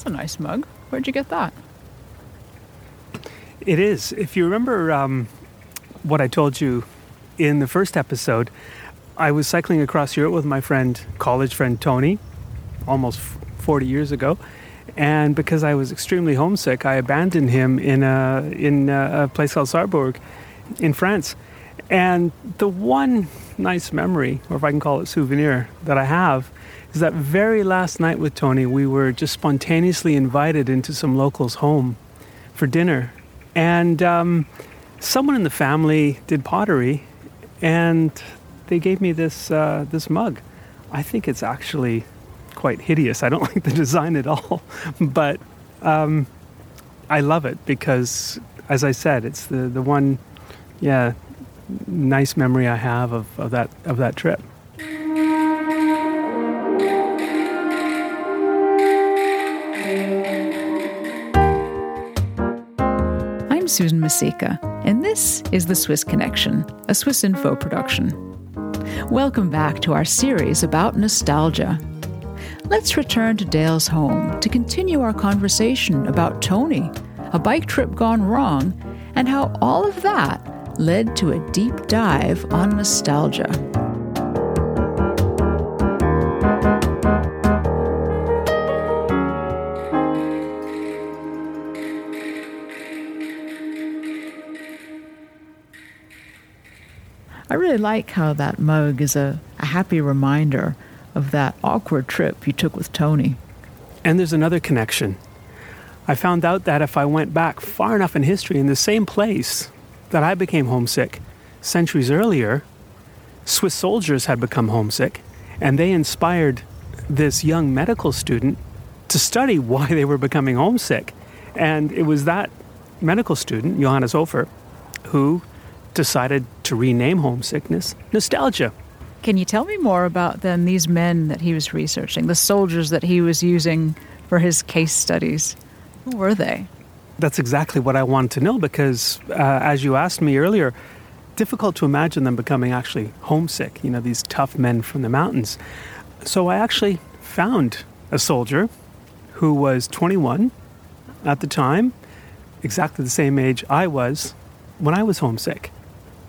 It's a nice mug. Where'd you get that? It is. If you remember um, what I told you in the first episode, I was cycling across Europe with my friend, college friend Tony, almost 40 years ago. And because I was extremely homesick, I abandoned him in a, in a place called Sarrebourg in France. And the one nice memory, or if I can call it souvenir, that I have is that very last night with Tony, we were just spontaneously invited into some locals' home for dinner. And um, someone in the family did pottery, and they gave me this, uh, this mug. I think it's actually quite hideous. I don't like the design at all, but um, I love it because, as I said, it's the, the one, yeah, nice memory I have of, of that of that trip. I'm Susan Misicka, and this is The Swiss Connection, a Swiss Info production. Welcome back to our series about nostalgia. Let's return to Dale's home to continue our conversation about Tony, a bike trip gone wrong, and how all of that led to a deep dive on nostalgia. I really like how that mug is a, a happy reminder of that awkward trip you took with Tony. And there's another connection. I found out that if I went back far enough in history in the same place that I became homesick centuries earlier, Swiss soldiers had become homesick, and they inspired this young medical student to study why they were becoming homesick. And it was that medical student, Johannes Hofer, who decided to rename homesickness nostalgia. Can you tell me more about then these men that he was researching, the soldiers that he was using for his case studies? Who were they? That's exactly what I wanted to know because, uh, as you asked me earlier, difficult to imagine them becoming actually homesick, you know, these tough men from the mountains. So I actually found a soldier who was 21 at the time, exactly the same age I was when I was homesick.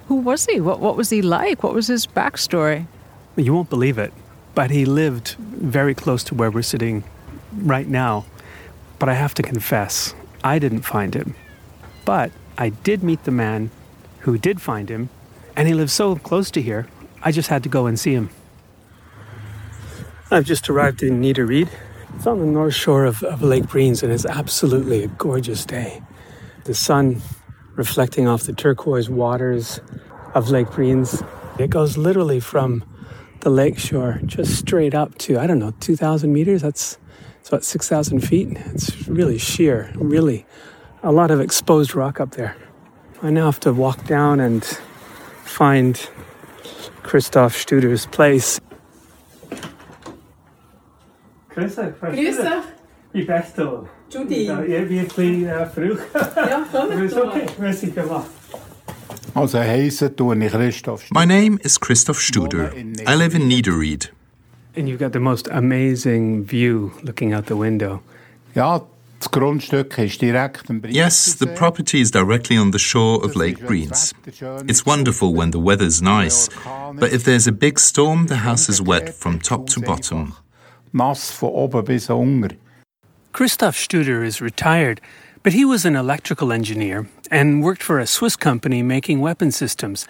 Who was he? What, what was he like? What was his backstory? You won't believe it, but he lived very close to where we're sitting right now. But I have to confess, I didn't find him. But I did meet the man who did find him, and he lives so close to here, I just had to go and see him. I've just arrived in Niederried. It's on the north shore of, of Lake Brienz, and it's absolutely a gorgeous day. The sun reflecting off the turquoise waters of Lake Brienz. It goes literally from the lake shore just straight up to, I don't know, 2,000 meters. That's, that's about 6,000 feet. It's really sheer, really a lot of exposed rock up there. I now have to walk down and find Christoph Studer's place. Christoph, Christoph. Wie bist du? Judy. Ja, irgendwie ein bisschen äh, früh. Ja, komm. Aber ist okay, merci vielmals. Also heissen tue Christoph My name is Christoph Studer. I live in Niederried. And you've got the most amazing view looking out the window. Ja, das Grundstück ist direkt am Yes, the property is directly on the shore of Lake Brienz. It's wonderful when the weather's nice, but if there's a big storm, the house is wet from top to bottom. Nass von oben bis unten. Christoph Studer is retired, but he was an electrical engineer and worked for a Swiss company making weapon systems.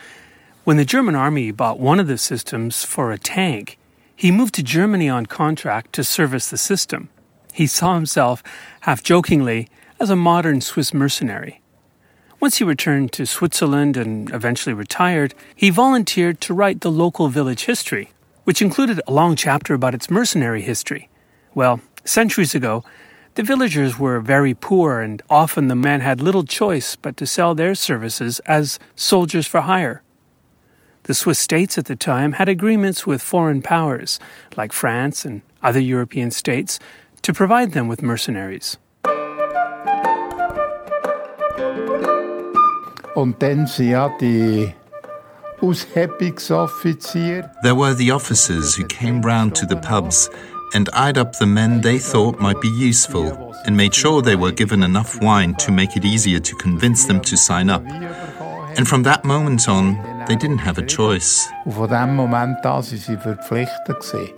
When the German army bought one of the systems for a tank, he moved to Germany on contract to service the system. He saw himself, half jokingly, as a modern Swiss mercenary. Once he returned to Switzerland and eventually retired, he volunteered to write the local village history, which included a long chapter about its mercenary history. Well, centuries ago, the villagers were very poor, and often the men had little choice but to sell their services as soldiers for hire. The Swiss states at the time had agreements with foreign powers, like France and other European states, to provide them with mercenaries. Und dann sind ja die There were the officers who came round to the pubs and eyed up the men they thought might be useful and made sure they were given enough wine to make it easier to convince them to sign up. And from that moment on, they didn't have a choice. Und von dem Moment an waren sie verpflichtet. Gewesen.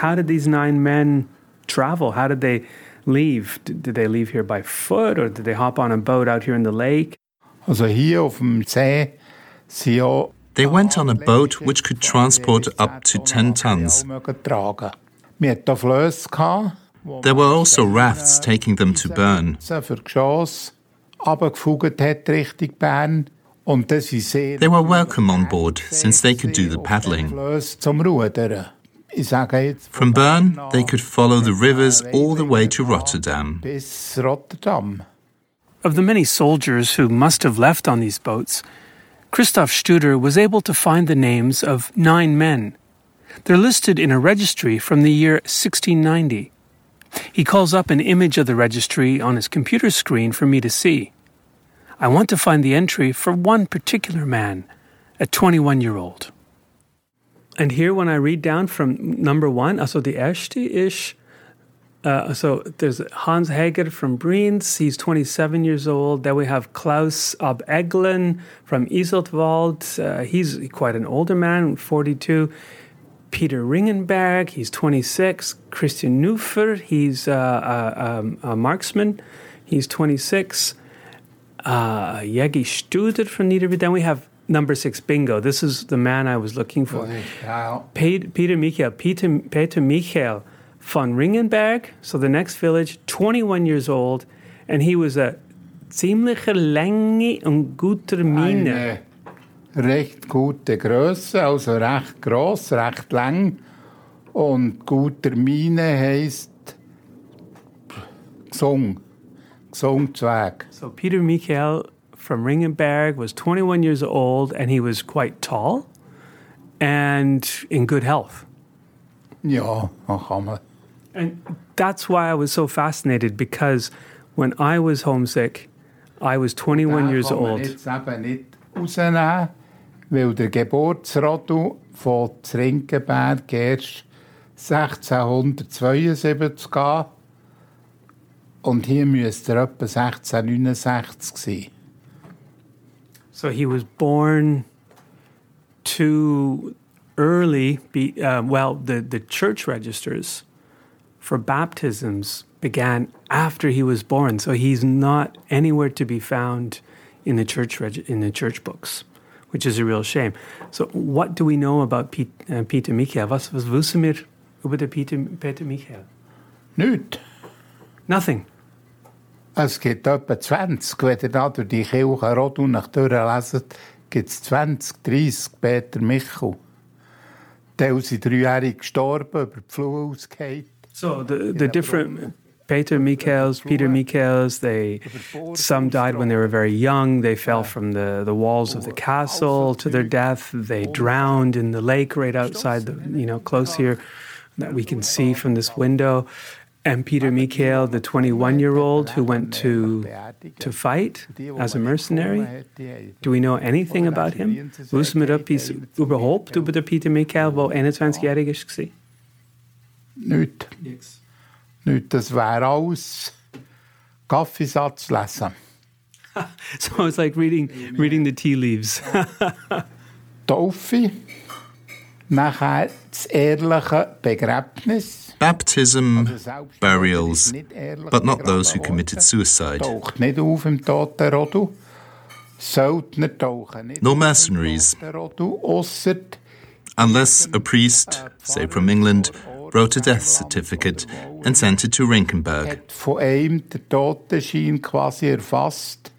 How did these nine men travel? How did they leave? Did did they leave here by foot or did they hop on a boat out here in the lake? Also hier auf dem See sind ja They went on a boat which could transport up to 10 tons. tragen. Wir hatten hier Flösse, gehabt, wo There were also rafts taking them to Bern. man für Geschoss runtergefugt hat Richtung Bern. Und das ist sehr They were welcome on board since they could do the paddling. Flösse zum Rudern. Ich sage jetzt From Bern, they could follow the rivers all the way to Rotterdam. Of the many soldiers who must have left on these boats, Christoph Studer was able to find the names of nine men. They're listed in a registry from the year 1690. He calls up an image of the registry on his computer screen for me to see. I want to find the entry for one particular man, a 21 year old. And here, when I read down from number one, also the erste is uh, so there's Hans Hager from Brienz. He's 27 years old. Then we have Klaus Ab Eglen from Iseltwald. Uh, he's quite an older man, 42. Peter Ringgenberg, he's 26. Christian Neufer, he's uh, uh, um, a marksman. He's 26. Uh, Yegi Studer from Niederby. Then we have number six, Bingo. This is the man I was looking for. Ja, Peter Michael, Peter, Peter Michael von Ringgenberg, so the next village, 21 years old, and he was a ziemliche Länge und guter Miene. Recht gute Größe, also recht gross, recht lang. Und guter Mine heisst gesung, gesung. So Peter Michael from Ringgenberg was 21 years old, and he was quite tall and in good health. Ja, kann man. And that's why I was so fascinated because when I was homesick, I was 21 years old. jetzt eben nicht rausnehmen, weil der von Zrinkenberg erst 1672 gehen. Und hier müsste er etwa 1669 sein. So he was born too early. Be, uh, well, the, the church registers for baptisms began after he was born, so he's not anywhere to be found in the church in the church books, which is a real shame. So, what do we know about Piet, uh, Peter Michael? Was, was wissen wir über den Peter, Peter Michael? Nicht. Nothing. Es gibt etwa 20, wenn ihr da durch die Kirche Rodunach durchleset, gibt es 20, 30 Peter Michel. Teil sind dreijährig gestorben, über die Flur ausgefallen. So the the different Peter Michaels, Peter Michaels, they some died when they were very young. They fell from the, the walls of the castle to their death. They drowned in the lake right outside the you know close here that we can see from this window. And Peter Michael, the 21 year old who went to to fight as a mercenary. Do we know anything about him? Wissen wir etwas überhaupt über Peter Michael, der 21-jährig war? Nicht. Nicht. Das wäre alles Kaffeesatz lesen. So it's like reading reading the tea leaves. Taufe, nachher das ehrliche Begräbnis. Baptism, Also burials, but not those who committed suicide. Taucht nicht auf im Toten Rodu. Söldner tauchen nicht No mercenaries. Unless a priest, say from England, wrote a death certificate and sent it to Rinkenberg. von einem der Totenschein quasi erfasst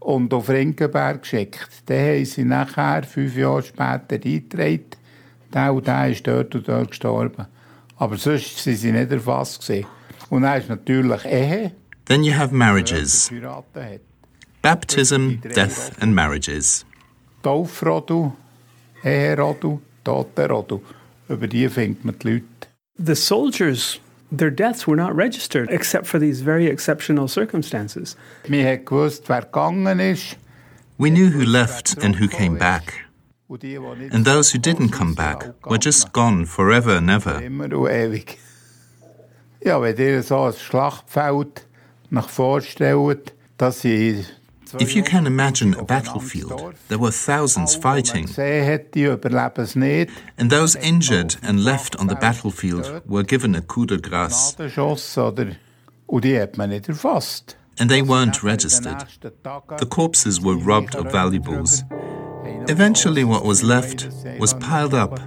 und auf Rinkenberg geschickt. Dann haben sie nachher, fünf Jahre später, eingetragen, der und der ist dort und dort gestorben. Aber sonst waren sie nicht erfasst. Gewesen. Und dann ist natürlich Ehe, Then you have marriages baptism, death, and marriages. Taufrodu, Eherodu, Totenrodu. Über die findet man die Leute. The soldiers, their deaths were not registered except for these very exceptional circumstances. Man hat gewusst, wer gegangen ist. We knew who left and who came back. And those who didn't come back were just gone forever and ever. Immer und ewig. Ja, wenn ihr so ein Schlachtfeld nach vorstellt, dass sie If you can imagine a battlefield, there were thousands fighting, gesehen hat, die überleben es nicht. and those injured and left on the battlefield were given a coup de grâce, Ladenschuss, oder? Und die hat man nicht erfasst. and they weren't registered. The corpses were robbed of valuables. Eventually, what was left was piled up,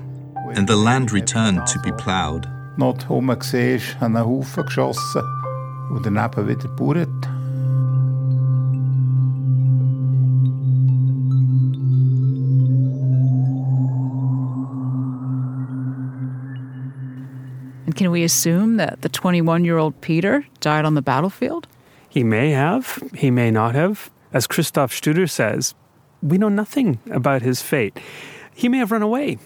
and the land returned to be ploughed. Not rum gesehen, an Haufen geschossen und daneben wieder gebaut. And can we assume that the 21 year old Peter died on the battlefield? He may have, he may not have. As Christoph Studer says, we know nothing about his fate. He may have run away,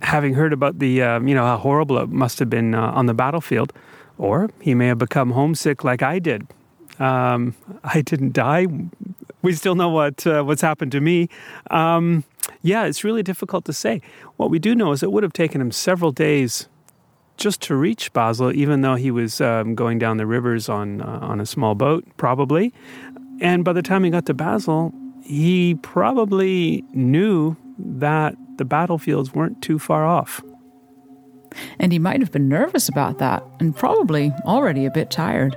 having heard about the, um, you know, how horrible it must have been uh, on the battlefield, or he may have become homesick like I did. Um, I didn't die. We still know what uh, what's happened to me. Um, yeah, it's really difficult to say. What we do know is it would have taken him several days just to reach Basel, even though he was um, going down the rivers on uh, on a small boat, probably. And by the time he got to Basel, he probably knew that the battlefields weren't too far off. And he might have been nervous about that and probably already a bit tired.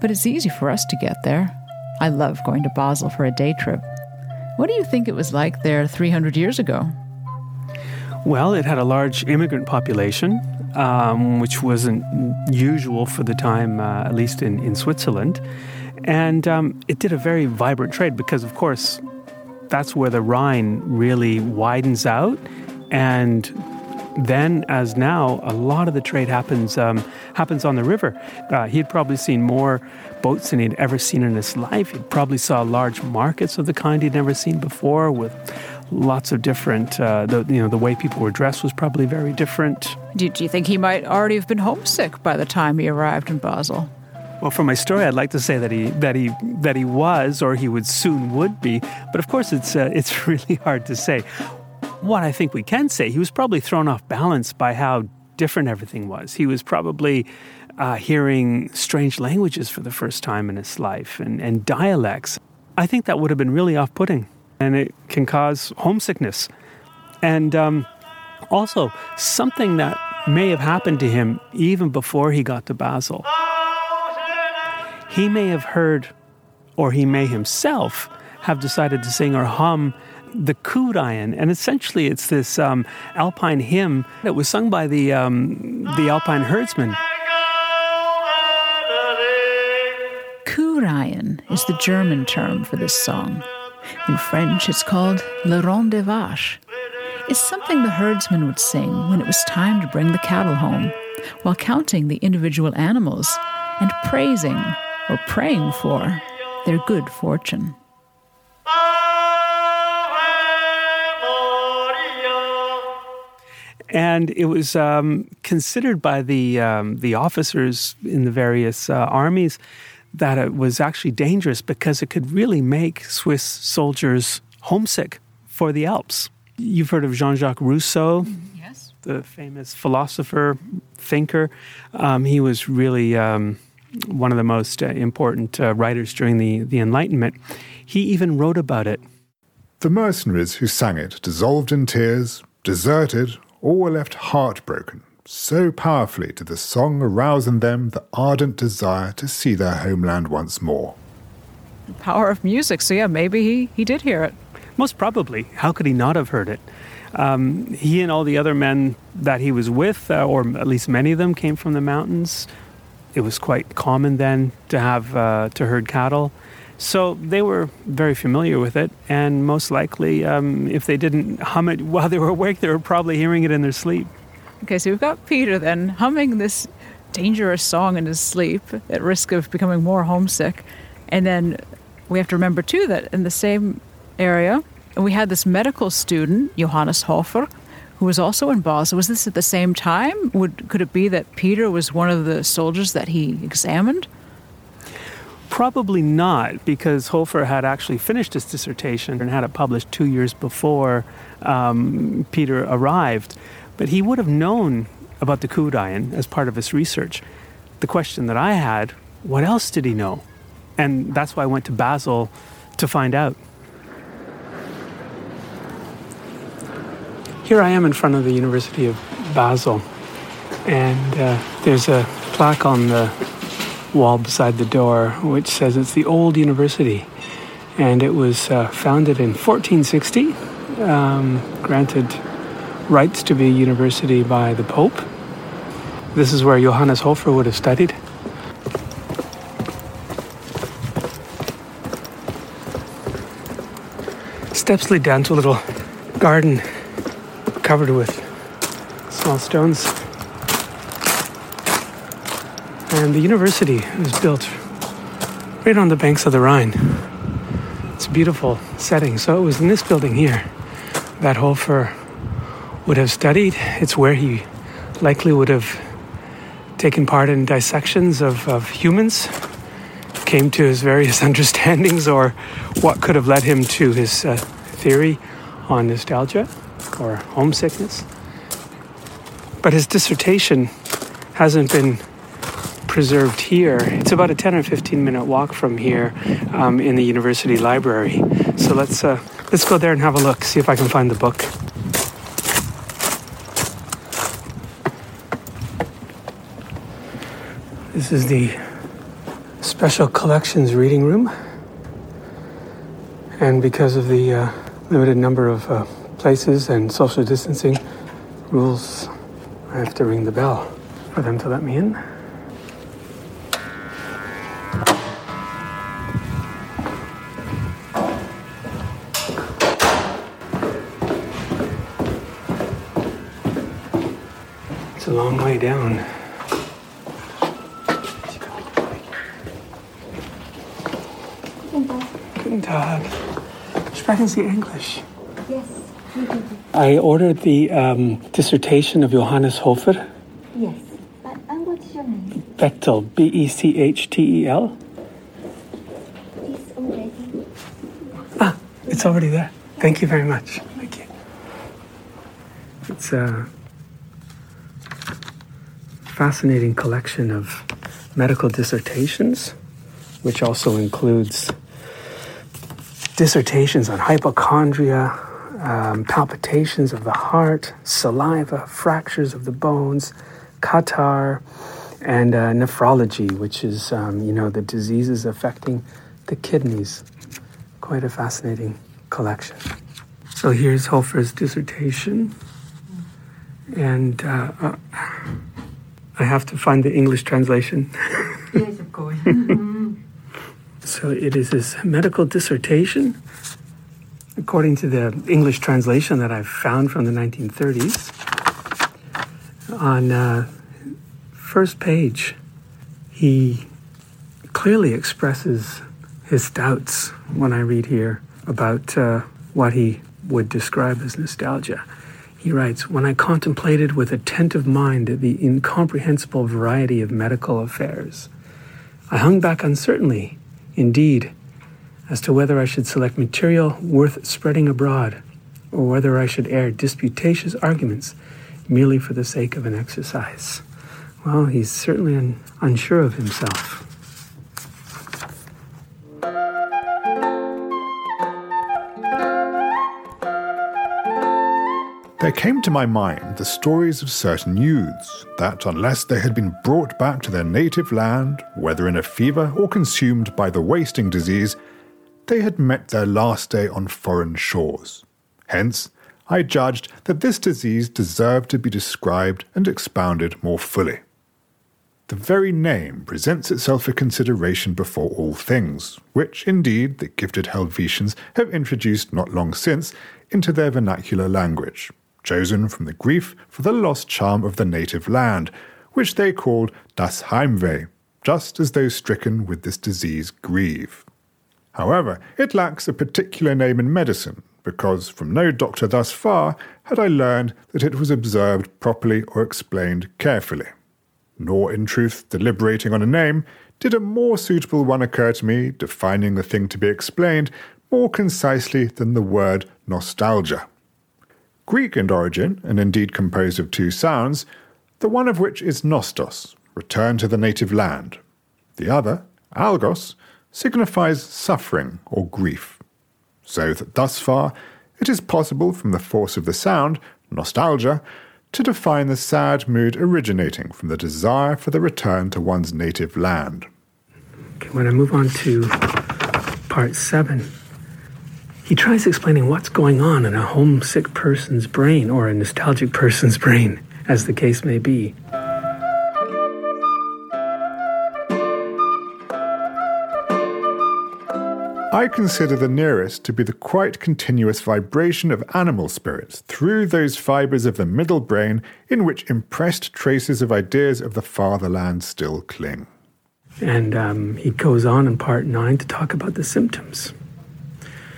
But it's easy for us to get there. I love going to Basel for a day trip. What do you think it was like there 300 years ago? Well, it had a large immigrant population, um, which wasn't usual for the time, uh, at least in, in Switzerland. And um, it did a very vibrant trade because, of course, that's where the Rhine really widens out. And then, as now, a lot of the trade happens um, happens on the river. Uh, he had probably seen more boats than he'd ever seen in his life. He probably saw large markets of the kind he'd never seen before, with lots of different. Uh, the you know the way people were dressed was probably very different. Do, do you think he might already have been homesick by the time he arrived in Basel? Well, for my story, I'd like to say that he that he that he was, or he would soon would be. But of course, it's uh, it's really hard to say. What I think we can say, he was probably thrown off balance by how different everything was. He was probably uh, hearing strange languages for the first time in his life and, and dialects. I think that would have been really off-putting, and it can cause homesickness. And um, also, something that may have happened to him even before he got to Basel he may have heard, or he may himself have decided to sing or hum the Kuhreihen. And essentially, it's this um, alpine hymn that was sung by the, um, the alpine herdsmen. Kuhreihen is the German term for this song. In French, it's called Le Ranz des Vaches. It's something the herdsmen would sing when it was time to bring the cattle home, while counting the individual animals and praising or praying for their good fortune. And it was um, considered by the, um, the officers in the various uh, armies that it was actually dangerous because it could really make Swiss soldiers homesick for the Alps. You've heard of Jean Jacques Rousseau, Yes. the famous philosopher, thinker. Um, he was really um, one of the most uh, important uh, writers during the, the Enlightenment. He even wrote about it. The mercenaries who sang it dissolved in tears, deserted, or were left heartbroken. So powerfully did the song arouse in them the ardent desire to see their homeland once more. The power of music. So, yeah, maybe he, he did hear it. Most probably. How could he not have heard it? Um, he and all the other men that he was with, uh, or at least many of them, came from the mountains. It was quite common then to have uh, to herd cattle, so they were very familiar with it. And most likely, um, if they didn't hum it while they were awake, they were probably hearing it in their sleep. Okay, so we've got Peter then humming this dangerous song in his sleep at risk of becoming more homesick. And then we have to remember, too, that in the same area, we had this medical student, Johannes Hofer, who was also in Basel. Was this at the same time? Would, could it be that Peter was one of the soldiers that he examined? Probably not, because Hofer had actually finished his dissertation and had it published two years before um, Peter arrived. But he would have known about the Kuhreihen as part of his research. The question that I had, what else did he know? And that's why I went to Basel to find out. Here I am in front of the University of Basel, and uh, there's a plaque on the wall beside the door which says it's the old university. And it was uh, founded in 1460, um, granted rights to be a university by the Pope. This is where Johannes Hofer would have studied. Steps lead down to a little garden covered with small stones. And the university was built right on the banks of the Rhine. It's a beautiful setting. So it was in this building here that Hofer would have studied. It's where he likely would have taken part in dissections of, of humans, came to his various understandings, or what could have led him to his uh, theory on nostalgia or homesickness. But his dissertation hasn't been preserved here. It's about a 10 or 15 minute walk from here um, in the university library. So let's, uh, let's go there and have a look, see if I can find the book. This is the Special Collections Reading Room. And because of the uh, limited number of uh, places and social distancing rules, I have to ring the bell for them to let me in. It's a long way down. Guten Tag. Sprechen Sie English? Yes. I ordered the um, dissertation of Johannes Hofer, Yes. But and what's your name? Bechtel, B E C H T E L. It's already. Ah, it's already there. Thank you very much. Thank you. It's a fascinating collection of medical dissertations, which also includes dissertations on hypochondria, um, palpitations of the heart, saliva, fractures of the bones, catarrh, and uh, nephrology, which is, um, you know, the diseases affecting the kidneys. Quite a fascinating collection. So here's Hofer's dissertation. And uh, uh, I have to find the English translation. Yes, of course. So it is his medical dissertation, according to the English translation that I've found from the 1930s. On uh, first page, he clearly expresses his doubts when I read here about uh, what he would describe as nostalgia. He writes, When I contemplated with attentive mind the incomprehensible variety of medical affairs, I hung back uncertainly indeed, as to whether I should select material worth spreading abroad, or whether I should air disputatious arguments merely for the sake of an exercise. Well, he's certainly un- unsure of himself. There came to my mind the stories of certain youths that, unless they had been brought back to their native land, whether in a fever or consumed by the wasting disease, they had met their last day on foreign shores. Hence, I judged that this disease deserved to be described and expounded more fully. The very name presents itself for consideration before all things, which indeed the gifted Helvetians have introduced not long since into their vernacular language, chosen from the grief for the lost charm of the native land, which they called Das Heimweh, just as those stricken with this disease grieve. However, it lacks a particular name in medicine, because from no doctor thus far had I learned that it was observed properly or explained carefully. nor in truth deliberating on a name, did a more suitable one occur to me, defining the thing to be explained more concisely than the word nostalgia. Greek in origin, and indeed composed of two sounds, the one of which is nostos, return to the native land. The other, algos, signifies suffering or grief. So that thus far, it is possible from the force of the sound, nostalgia, to define the sad mood originating from the desire for the return to one's native land. Okay, when I move on to part seven, he tries explaining what's going on in a homesick person's brain or a nostalgic person's brain, as the case may be. I consider the nearest to be the quite continuous vibration of animal spirits through those fibres of the middle brain in which impressed traces of ideas of the fatherland still cling. And um, he goes on in part nine to talk about the symptoms.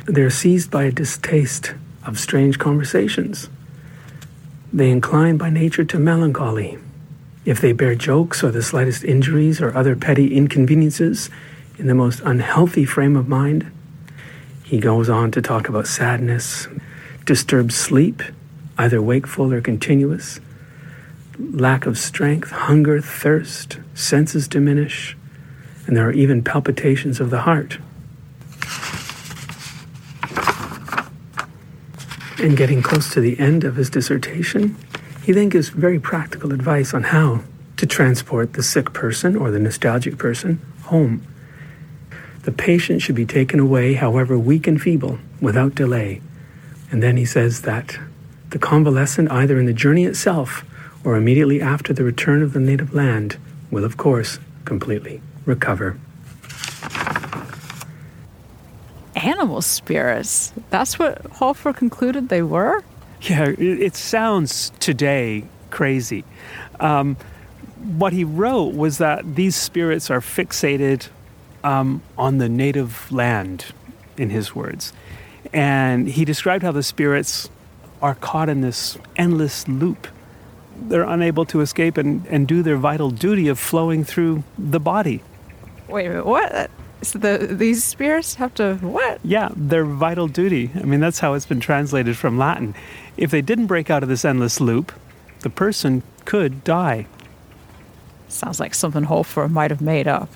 They're seized by a distaste of strange conversations. They incline by nature to melancholy. If they bear jokes or the slightest injuries or other petty inconveniences, in the most unhealthy frame of mind. He goes on to talk about sadness, disturbed sleep, either wakeful or continuous, lack of strength, hunger, thirst, senses diminish, and there are even palpitations of the heart. And getting close to the end of his dissertation, he then gives very practical advice on how to transport the sick person or the nostalgic person home the patient should be taken away, however weak and feeble, without delay. And then he says that the convalescent, either in the journey itself or immediately after the return of the native land, will, of course, completely recover. Animal spirits. That's what Hofer concluded they were? Yeah, it sounds today crazy. Um, what he wrote was that these spirits are fixated um, on the native land, in his words. And he described how the spirits are caught in this endless loop. They're unable to escape and, and do their vital duty of flowing through the body. Wait a minute, what? So the, these spirits have to what? Yeah, their vital duty. I mean, that's how it's been translated from Latin. If they didn't break out of this endless loop, the person could die. Sounds like something Hofer might have made up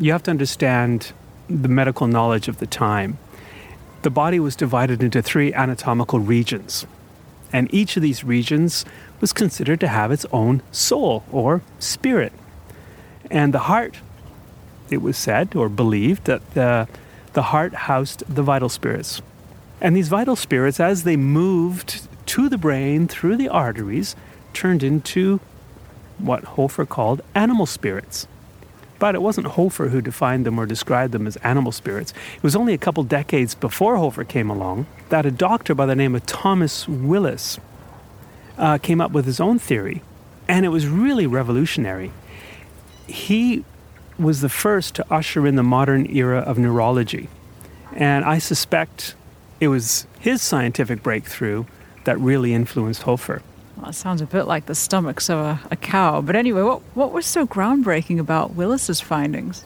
you have to understand the medical knowledge of the time. The body was divided into three anatomical regions, and each of these regions was considered to have its own soul or spirit. And the heart, it was said or believed that the, the heart housed the vital spirits. And these vital spirits, as they moved to the brain through the arteries, turned into what Hofer called animal spirits. But it wasn't Hofer who defined them or described them as animal spirits. It was only a couple decades before Hofer came along that a doctor by the name of Thomas Willis uh, came up with his own theory, and it was really revolutionary. He was the first to usher in the modern era of neurology, and I suspect it was his scientific breakthrough that really influenced Hofer. Well, it sounds a bit like the stomachs of a, a cow. But anyway, what, what was so groundbreaking about Willis's findings?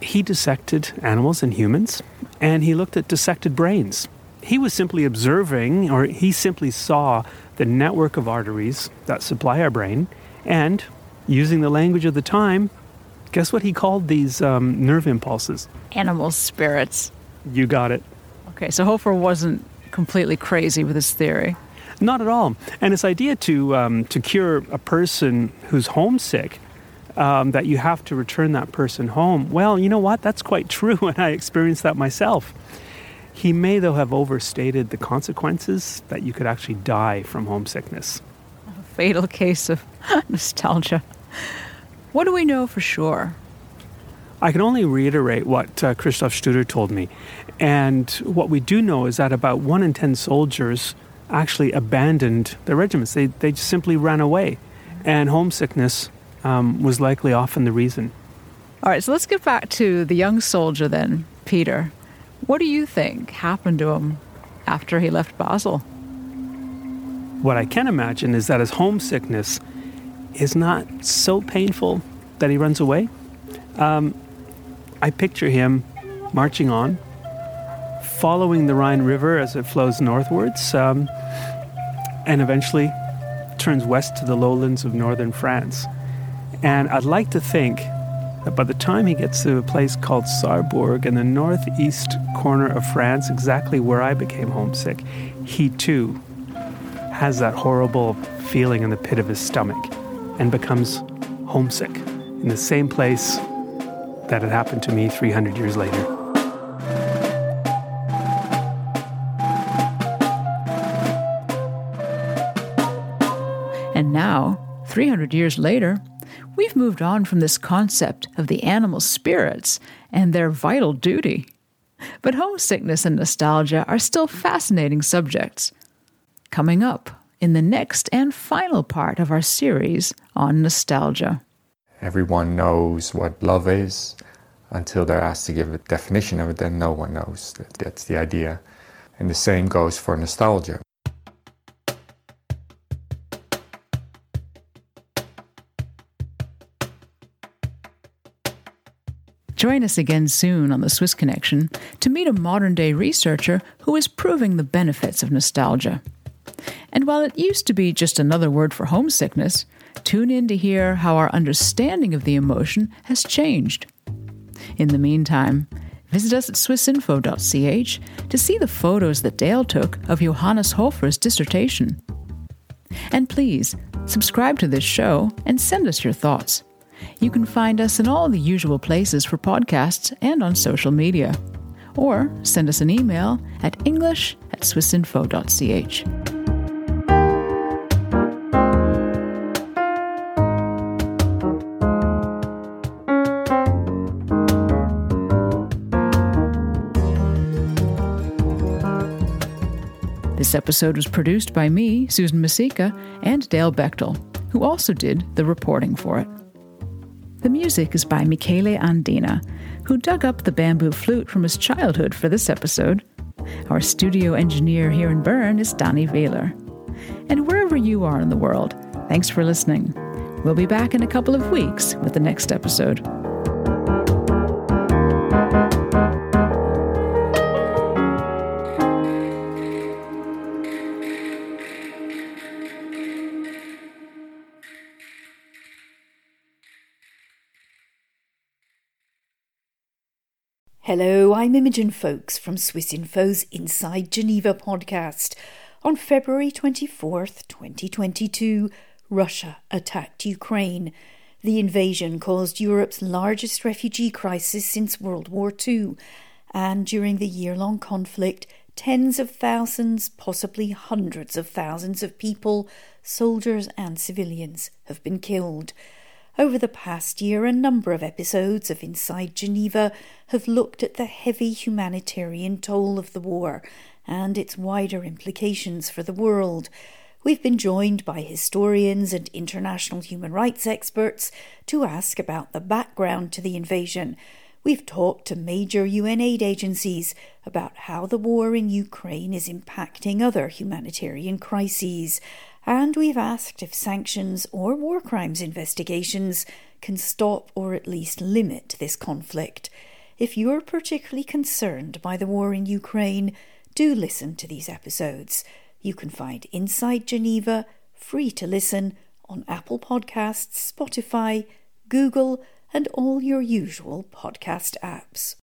He dissected animals and humans, and he looked at dissected brains. He was simply observing, or he simply saw the network of arteries that supply our brain, and using the language of the time, guess what he called these um, nerve impulses? Animal spirits. You got it. Okay, so Hofer wasn't completely crazy with his theory. Not at all. And this idea to um, to cure a person who's homesick, um, that you have to return that person home. Well, you know what? That's quite true, and I experienced that myself. He may, though, have overstated the consequences that you could actually die from homesickness. A fatal case of nostalgia. What do we know for sure? I can only reiterate what uh, Christoph Studer told me. And what we do know is that about one in ten soldiers actually abandoned their regiments. They, they just simply ran away. And homesickness um, was likely often the reason. All right, so let's get back to the young soldier then, Peter. What do you think happened to him after he left Basel? What I can imagine is that his homesickness is not so painful that he runs away. Um, I picture him marching on, following the Rhine River as it flows northwards, um, and eventually turns west to the lowlands of northern France. And I'd like to think that by the time he gets to a place called Sarrebourg in the northeast corner of France, exactly where I became homesick, he too has that horrible feeling in the pit of his stomach and becomes homesick in the same place that had happened to me 300 years later. And now, 300 years later, we've moved on from this concept of the animal spirits and their vital duty. But homesickness and nostalgia are still fascinating subjects. Coming up in the next and final part of our series on nostalgia. Everyone knows what love is until they're asked to give a definition of it, then no one knows. That's the idea. And the same goes for nostalgia. Join us again soon on the Swiss Connection to meet a modern day researcher who is proving the benefits of nostalgia. And while it used to be just another word for homesickness, tune in to hear how our understanding of the emotion has changed. In the meantime, visit us at swissinfo.ch to see the photos that Dale took of Johannes Hofer's dissertation. And please, subscribe to this show and send us your thoughts. You can find us in all the usual places for podcasts and on social media. Or send us an email at english at swissinfo.ch. This episode was produced by me, Susan Misicka, and Dale Bechtel, who also did the reporting for it. The music is by Michele Andina, who dug up the bamboo flute from his childhood for this episode. Our studio engineer here in Bern is Danny Wheeler. And wherever you are in the world, thanks for listening. We'll be back in a couple of weeks with the next episode. I'm Imogen Foulkes from Swiss Info's Inside Geneva podcast. On February 24th, 2022, Russia attacked Ukraine. The invasion caused Europe's largest refugee crisis since World War II, and during the year long conflict, tens of thousands, possibly hundreds of thousands of people, soldiers and civilians, have been killed. Over the past year, a number of episodes of Inside Geneva have looked at the heavy humanitarian toll of the war and its wider implications for the world. We've been joined by historians and international human rights experts to ask about the background to the invasion. We've talked to major UN aid agencies about how the war in Ukraine is impacting other humanitarian crises and we've asked if sanctions or war crimes investigations can stop or at least limit this conflict. If you're particularly concerned by the war in Ukraine, do listen to these episodes. You can find Inside Geneva free to listen on Apple Podcasts, Spotify, Google, and all your usual podcast apps.